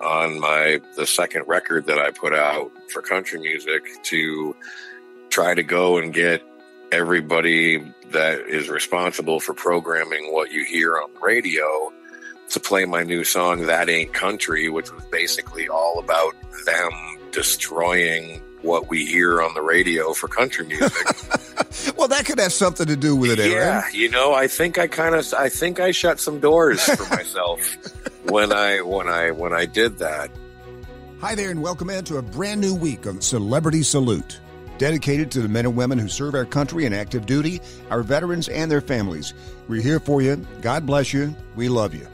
on my the second record that I put out for country music to try to go and get everybody that is responsible for programming what you hear on the radio to play my new song that ain't country which was basically all about them destroying what we hear on the radio for country music well, that could have something to do with it, Aaron. yeah eh? you know i think i kind of i think i shut some doors for myself when i when i when i did that Hi there, and welcome into a brand new week of Celebrity Salute, dedicated to the men and women who serve our country in active duty, our veterans, and their families. We're here for you. God bless you. We love you.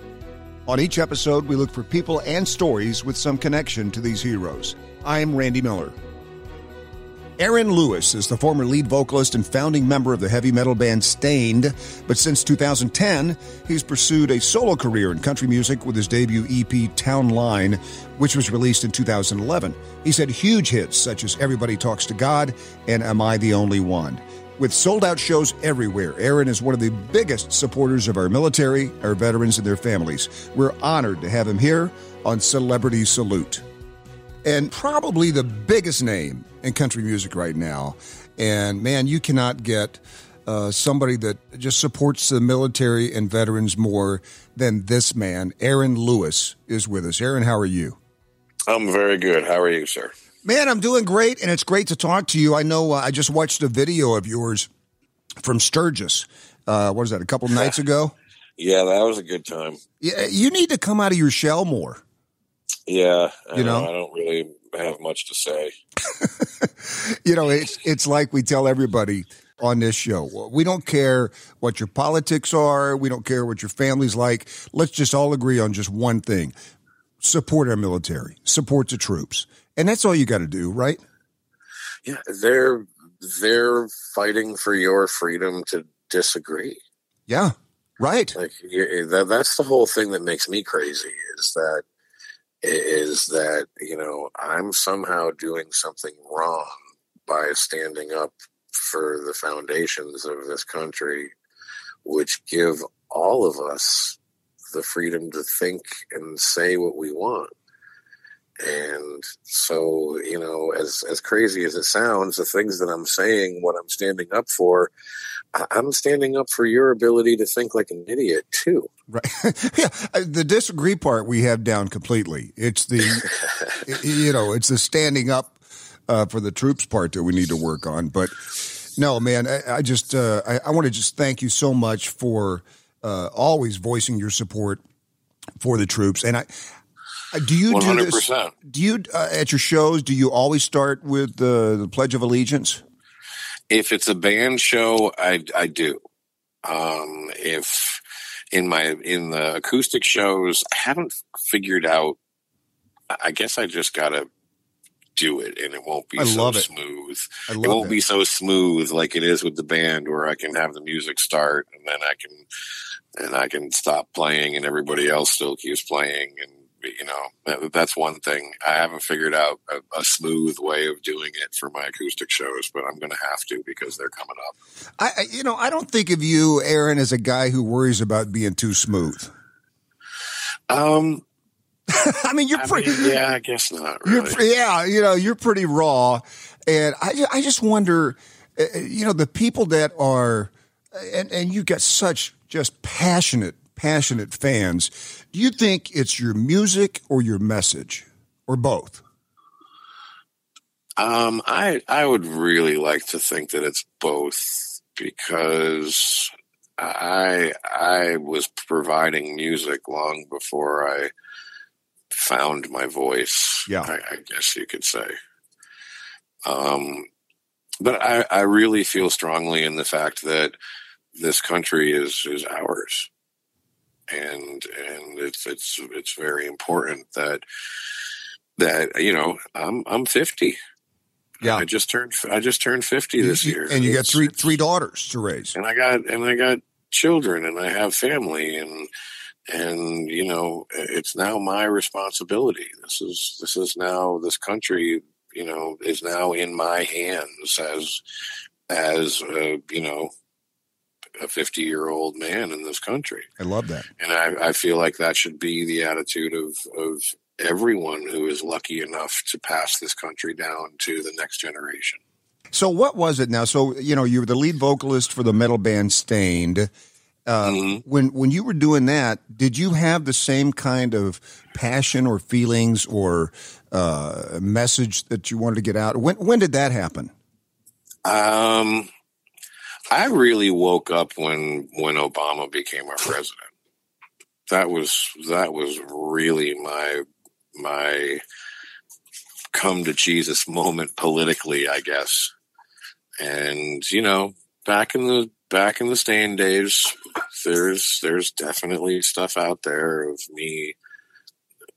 On each episode, we look for people and stories with some connection to these heroes. I'm Randy Miller. Aaron Lewis is the former lead vocalist and founding member of the heavy metal band Staind, but since 2010, he's pursued a solo career in country music with his debut EP Town Line, which was released in 2011. He's had huge hits such as Everybody Talks to God and Am I the Only One? With sold out shows everywhere, Aaron is one of the biggest supporters of our military, our veterans, and their families. We're honored to have him here on Celebrity Salute and probably the biggest name in country music right now. And man, you cannot get uh, somebody that just supports the military and veterans more than this man. Aaron Lewis is with us. Aaron, how are you? i'm very good how are you sir Man, I'm doing great, and it's great to talk to you. I know uh, I just watched a video of yours from Sturgis. Uh, what is that? A couple nights ago. yeah that was a good time Yeah, you need to come out of your shell more. Yeah, I You know? I don't really have much to say. you know, it's it's like we tell everybody on this show. We don't care what your politics are. We don't care what your family's like. Let's just all agree on just one thing: support our military, support the troops, and that's all you got to do, right? Yeah, they're they're fighting for your freedom to disagree. Yeah, right. Like that, that's the whole thing that makes me crazy is that is that you know I'm somehow doing something wrong by standing up for the foundations of this country, which give all of us the freedom to think and say what we want. And so, you know, as as crazy as it sounds, the things that I'm saying, what I'm standing up for, I'm standing up for your ability to think like an idiot too. Right. yeah. The disagree part we have down completely. It's the, you know, it's the standing up uh, for the troops part that we need to work on. But no, man, I, I just, uh, I, I want to just thank you so much for uh, always voicing your support for the troops. And I, do you do this? 100%. Do you uh, at your shows? Do you always start with the, the Pledge of Allegiance? If it's a band show, I I do. Um, if in my in the acoustic shows, I haven't figured out. I guess I just gotta do it, and it won't be I so it. smooth. I It won't it. be so smooth like it is with the band, where I can have the music start and then I can and I can stop playing, and everybody else still keeps playing, and you know that, that's one thing I haven't figured out a, a smooth way of doing it for my acoustic shows, but I'm going to have to because they're coming up. I, you know, I don't think of you, Aaron, as a guy who worries about being too smooth. Um, I mean, you're I pretty. mean, yeah, I guess not. You're Really. yeah, you know, you're pretty raw, and I I just wonder, uh, uh, you know, the people that are, and and you got such just passionate, passionate fans. Do you think it's your music or your message, or both? Um, I I would really like to think that it's both because I I was providing music long before I found my voice. Yeah. I, I guess you could say. Um, but I I really feel strongly in the fact that this country is is ours, and and it's it's it's very important that that you know I'm I'm fifty. Yeah. I just turned I just turned fifty this year, and you got three three daughters to raise. and I got and I got children, and I have family, and and you know it's now my responsibility. This is this is now this country, you know, is now in my hands as as a, you know a fifty year old man in this country I love that. and I, I feel like that should be the attitude of of everyone who is lucky enough to pass this country down to the next generation. So what was it now? So you know you were the lead vocalist for the metal band Staind. Uh, mm-hmm. When when you were doing that, did you have the same kind of passion or feelings or uh, message that you wanted to get out? When when did that happen? Um, I really woke up when when Obama became our president. That was that was really my my come to Jesus moment politically, I guess. And you know, back in the back in the Staind days, there's there's definitely stuff out there of me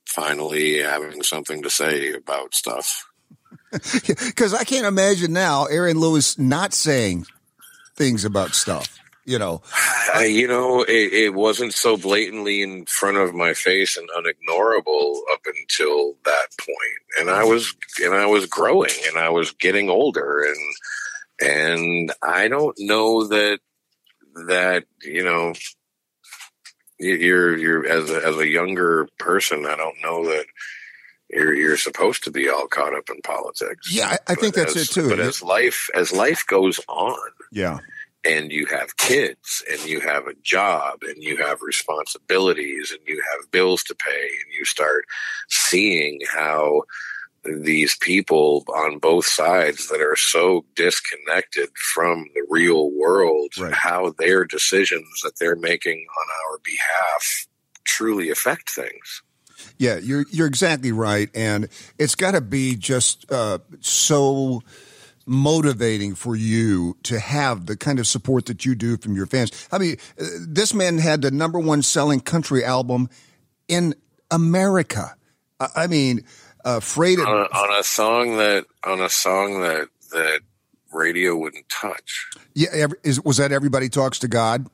finally having something to say about stuff. Because I can't imagine now Aaron Lewis not saying things about stuff. You know, you know, it, it, wasn't so blatantly in front of my face and unignorable up until that point, and I was and I was growing and I was getting older, and and I don't know that that you know you're you're as a, as a younger person. I don't know that you're you're supposed to be all caught up in politics. Yeah, I, I think that's as, it too. But as life as life goes on, yeah, and you have kids and you have a job and you have responsibilities and you have bills to pay and you start seeing how these people on both sides that are so disconnected from the real world, right. how their decisions that they're making on our behalf truly affect things. Yeah, you're you're exactly right, and it's got to be just uh, so motivating for you to have the kind of support that you do from your fans. I mean, uh, this man had the number one selling country album in America. I mean, afraid of, on, a, on a song that on a song that that radio wouldn't touch. Yeah, every, is, was that everybody talks to God?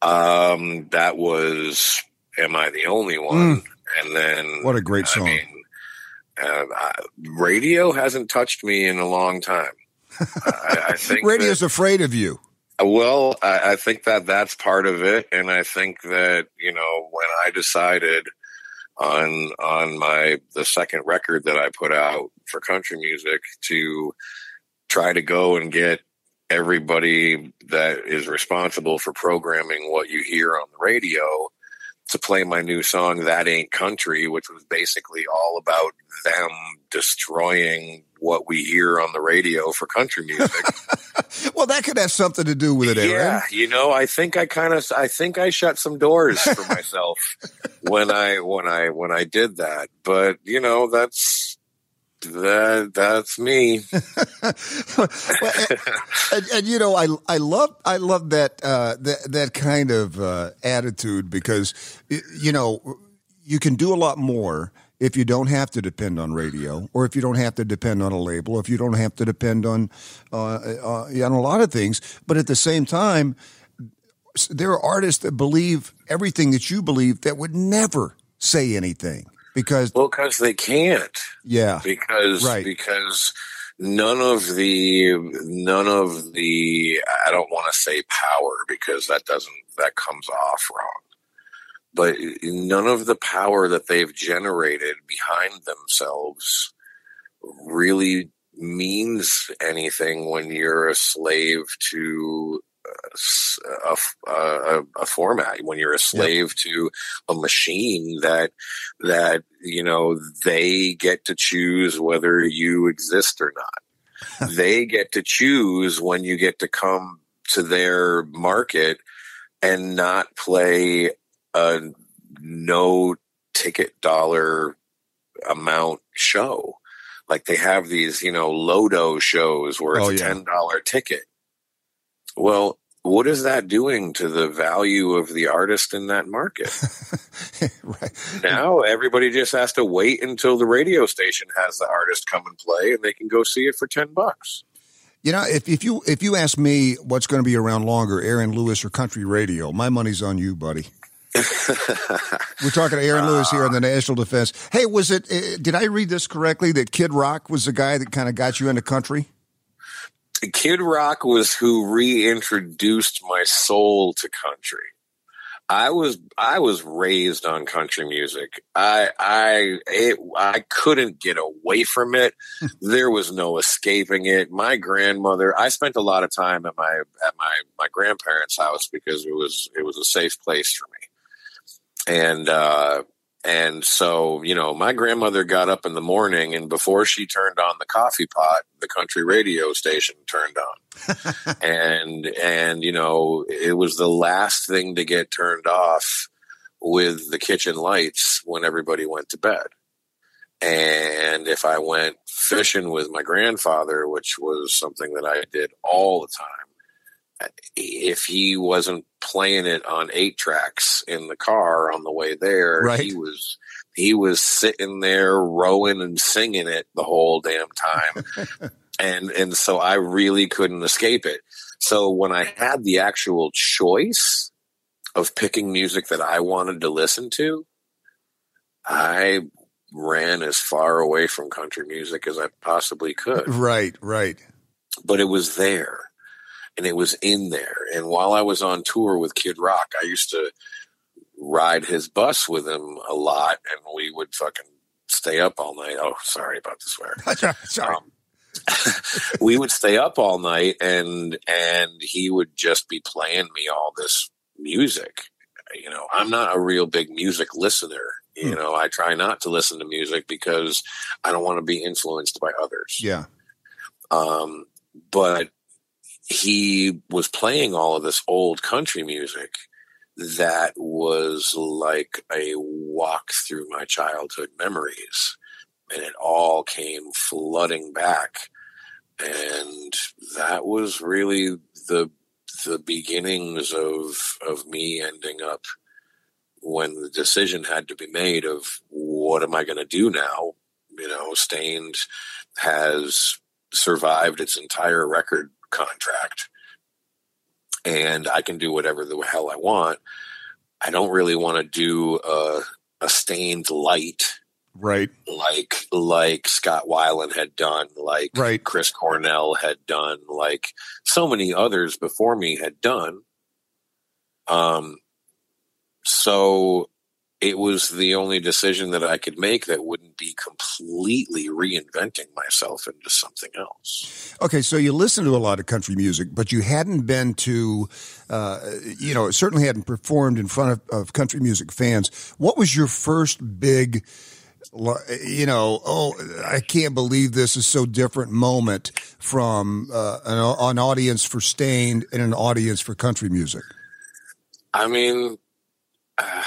Um, that was "Am I the Only One?" Mm. And then what a great song! I mean, uh, I, radio hasn't touched me in a long time. I, I think radio's that, afraid of you. Well, I, I think that that's part of it, and I think that you know when I decided on on my the second record that I put out for country music to try to go and get everybody that is responsible for programming what you hear on the radio to play my new song that ain't country which was basically all about them destroying what we hear on the radio for country music. well, that could have something to do with it, Aaron. Yeah, you know, I think I kind of, I think I shut some doors for myself when I, when I, when I did that. But you know, that's that that's me. well, and, and, and, you know, I I love I love that uh, that that kind of uh, attitude because you know you can do a lot more if you don't have to depend on radio, or if you don't have to depend on a label, if you don't have to depend on uh, uh, on a lot of things. But at the same time, there are artists that believe everything that you believe that would never say anything because well, because they can't. Yeah, because right. because none of the none of the I don't want to say power because that doesn't that comes off wrong but none of the power that they've generated behind themselves really means anything when you're a slave to a, a, a, format when you're a slave yep. to a machine that that you know they get to choose whether you exist or not they get to choose when you get to come to their market and not play a no ticket dollar amount show. Like they have these, you know, Lodo shows where it's oh, yeah. a ten dollar ticket. Well, what is that doing to the value of the artist in that market? right. Now everybody just has to wait until the radio station has the artist come and play and they can go see it for 10 bucks. You know, if, if you if you ask me what's going to be around longer, Aaron Lewis or country radio, my money's on you, buddy. We're talking to Aaron Lewis here on the National Defense. Hey, was it? Uh, did I read this correctly? That Kid Rock was the guy that kind of got you into country. Kid Rock was who reintroduced my soul to country. I was I was raised on country music. I I it, I couldn't get away from it. there was no escaping it. My grandmother. I spent a lot of time at my at my my grandparents' house because it was it was a safe place for me. And uh, and so, you know, my grandmother got up in the morning and before she turned on the coffee pot, the country radio station turned on. and, and, you know, it was the last thing to get turned off with the kitchen lights when everybody went to bed. And if I went fishing with my grandfather, which was something that I did all the time, if he wasn't playing it on eight tracks in the car on the way there. Right. He was he was sitting there rowing and singing it the whole damn time. and and so I really couldn't escape it. So when I had the actual choice of picking music that I wanted to listen to, I ran as far away from country music as I possibly could. Right, right. But it was there and it was in there. And while I was on tour with Kid Rock, I used to ride his bus with him a lot, and we would fucking stay up all night. Oh, sorry about the swear. sorry. Um, we would stay up all night, and and he would just be playing me all this music. You know, I'm not a real big music listener. You hmm. know, I try not to listen to music because I don't want to be influenced by others. Yeah. Um, but he was playing all of this old country music that was like a walk through my childhood memories. And it all came flooding back. And that was really the the beginnings of of me ending up when the decision had to be made of what am I going to do now? You know Staind has survived its entire record contract and I can do whatever the hell I want. I don't really want to do a, a Staind light. Right. Like like Scott Weiland had done, like right. Chris Cornell had done, like so many others before me had done. Um so it was the only decision that I could make that wouldn't be completely reinventing myself into something else. Okay, so you listen to a lot of country music, but you hadn't been to, uh, you know, certainly hadn't performed in front of, of country music fans. What was your first big? you know, oh, I can't believe this is so different moment from uh, an, an, audience for Staind and an audience for country music? I mean, uh,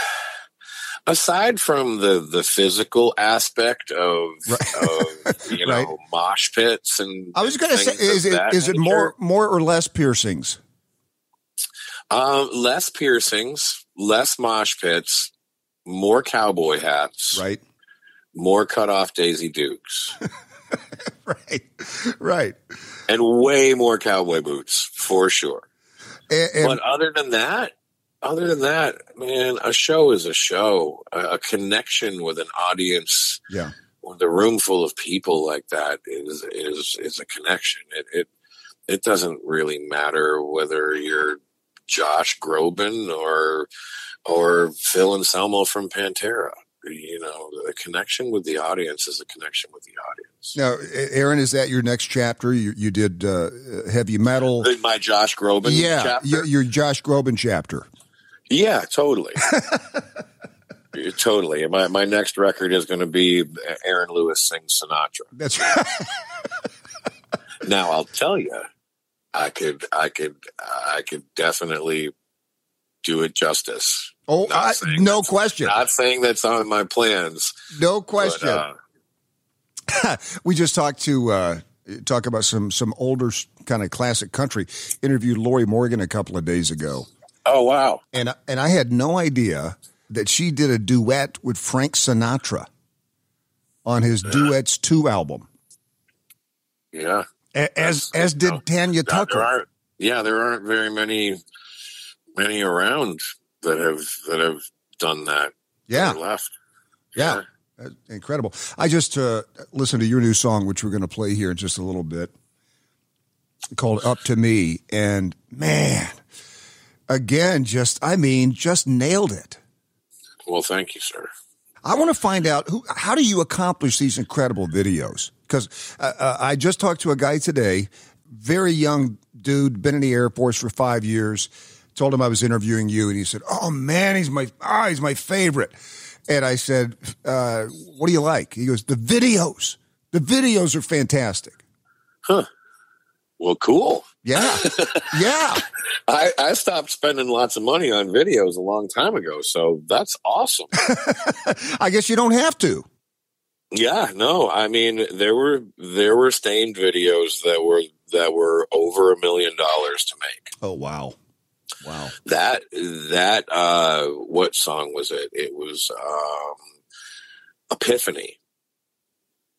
aside from the the physical aspect of, right. of you know right. mosh pits and I was going to say is it is it more more or less piercings? Um, less piercings, less mosh pits, more cowboy hats, right? More cut off Daisy Dukes, right, right, and way more cowboy boots for sure. And, and, but other than that, other than that, man, a show is a show. A, a connection with an audience, yeah, with a room full of people like that is is is a connection. It it it doesn't really matter whether you're Josh Groban or or Phil Anselmo from Pantera. You know, the connection with the audience is a connection with the audience. Now, Aaron, is that your next chapter? You, you did uh, heavy metal. My Josh Groban yeah, chapter? your, your Josh Groban chapter. Yeah, totally. totally. My my next record is going to be Aaron Lewis sings Sinatra. That's right. now I'll tell you, I could I could I could definitely do it justice. Oh, I, no question. Not saying that's on my plans. No question. But, uh, we just talked to uh, talk about some some older kind of classic country. Interviewed Lorrie Morgan a couple of days ago, Oh wow! And and I had no idea that she did a duet with Frank Sinatra on his Duets Two album. Yeah, as as did know, Tanya Tucker. There yeah, there aren't very many many around that have that have done that. Yeah, left. Yeah. yeah. Incredible. I just uh, listened to your new song, which we're going to play here in just a little bit, called Up to Me. And man, again, just I mean, just nailed it. Well, thank you, sir. I want to find out who, how do you accomplish these incredible videos? Because uh, uh, I just talked to a guy today, very young dude, been in the Air Force for five years. Told him I was interviewing you, and he said, "Oh man, he's my ah, he's my favorite." And I said, uh, "What do you like?" He goes, "The videos. The videos are fantastic." Huh. Well, cool. Yeah. Yeah. I, I stopped spending lots of money on videos a long time ago, so that's awesome. I guess you don't have to. Yeah, no. I mean, there were there were Staind videos that were that were over a million dollars to make. Oh wow. Wow. That that uh what song was it? It was um Epiphany.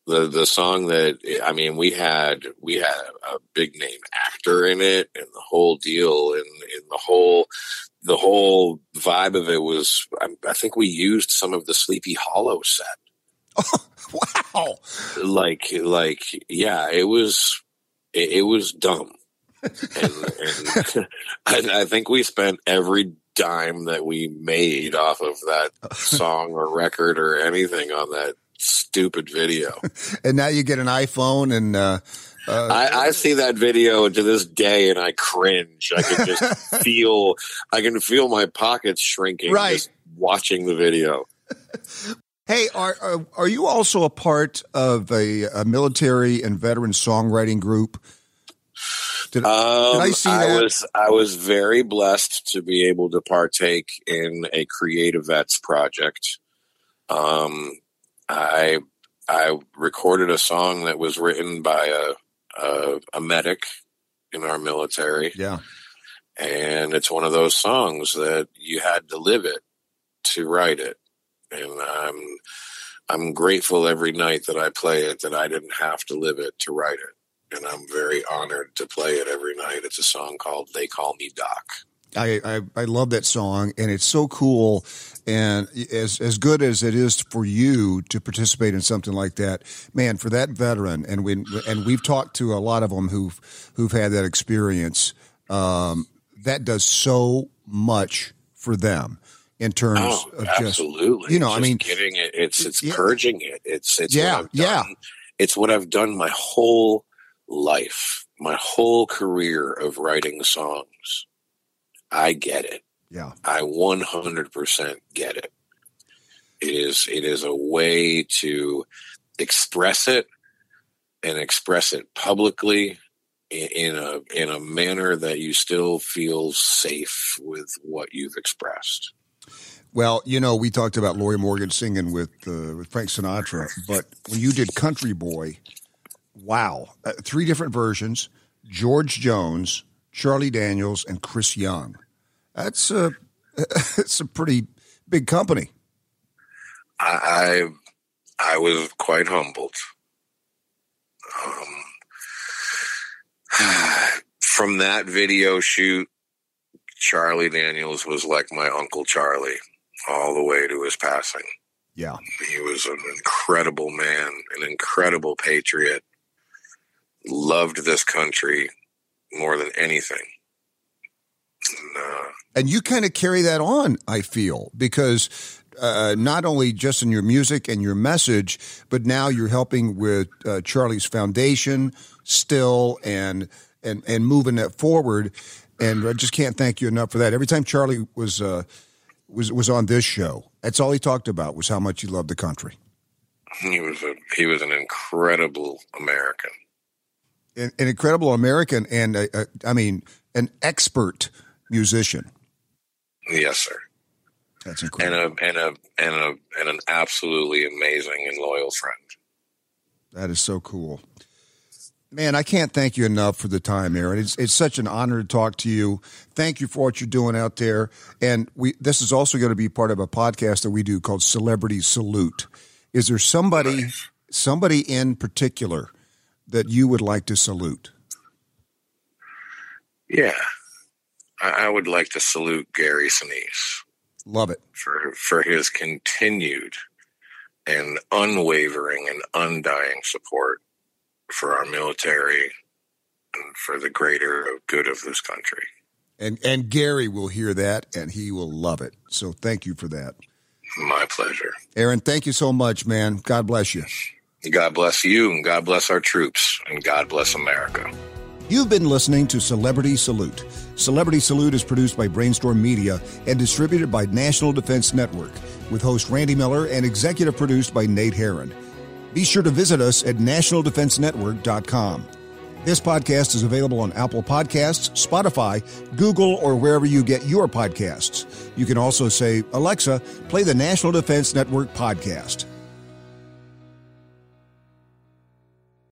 The the song that I mean we had we had a big name actor in it and the whole deal and, and the whole the whole vibe of it was I, I think we used some of the Sleepy Hollow set. wow. Like like yeah, it was it, it was dumb. and, and I, I think we spent every dime that we made off of that song or record or anything on that stupid video. And now you get an iPhone and uh, uh, I, I see that video to this day and I cringe. I can just feel, I can feel my pockets shrinking Right. just watching the video. Hey, are, are are you also a part of a, a military and veteran songwriting group? Did, Um, Did I see that? was I was very blessed to be able to partake in a CreatiVets project. Um, I I recorded a song that was written by a a, a medic in our military, yeah, and it's one of those songs that you had to live it to write it, and I'm I'm grateful every night that I play it that I didn't have to live it to write it and I'm very honored to play it every night. It's a song called "They Call Me Doc." I, I I love that song, and it's so cool. And as as good as it is for you to participate in something like that, man, for that veteran, and we and we've talked to a lot of them who've who've had that experience. Um, that does so much for them in terms Oh, of just absolutely! you know, I mean- getting it. It's it's Yeah. purging it. It's it's Yeah, yeah. It's what I've done my whole life, my whole career of writing songs. I get it. yeah, I 100% get it. It is it is a way to express it and express it publicly in, in a in a manner that you still feel safe with what you've expressed. Well, you know, we talked about Lorrie Morgan singing with uh, with Frank Sinatra, but when you did Country Boy, wow, uh, three different versions: George Jones, Charlie Daniels, and Chris Young. That's a it's a pretty big company. I I, I was quite humbled. Um, from that video shoot, Charlie Daniels was like my uncle Charlie all the way to his passing. Yeah, He was an incredible man, an incredible patriot, loved this country more than anything. And, uh, and you kind of carry that on. I feel because. Uh, not only just in your music and your message, but now you're helping with uh, Charlie's foundation still and and and moving that forward. And I just can't thank you enough for that. Every time Charlie was uh, was was on this show, that's all he talked about was how much he loved the country. he was a he was an incredible American. An, an incredible American, and uh, uh, I mean, an expert musician. Yes, sir. That's and incredible. a and a and a and an absolutely amazing and loyal friend. That is so cool. Man, I can't thank you enough for the time, Aaron. It's it's such an honor to talk to you. Thank you for what you're doing out there. And we this is also going to be part of a podcast that we do called Celebrity Salute. Is there somebody somebody in particular that you would like to salute? Yeah, I, I would like to salute Gary Sinise Love it. for for his continued and unwavering and undying support for our military and for the greater good of this country. And and Gary will hear that and he will love it. So thank you for that. My pleasure. Aaron, thank you so much, man. God bless you. God bless you and God bless our troops and God bless America. You've been listening to Celebrity Salute. Celebrity Salute is produced by Brainstorm Media and distributed by National Defense Network, with host Randy Miller and executive produced by Nate Herron. Be sure to visit us at nationaldefensenetwork.com. This podcast is available on Apple Podcasts, Spotify, Google, or wherever you get your podcasts. You can also say, Alexa, play the National Defense Network podcast.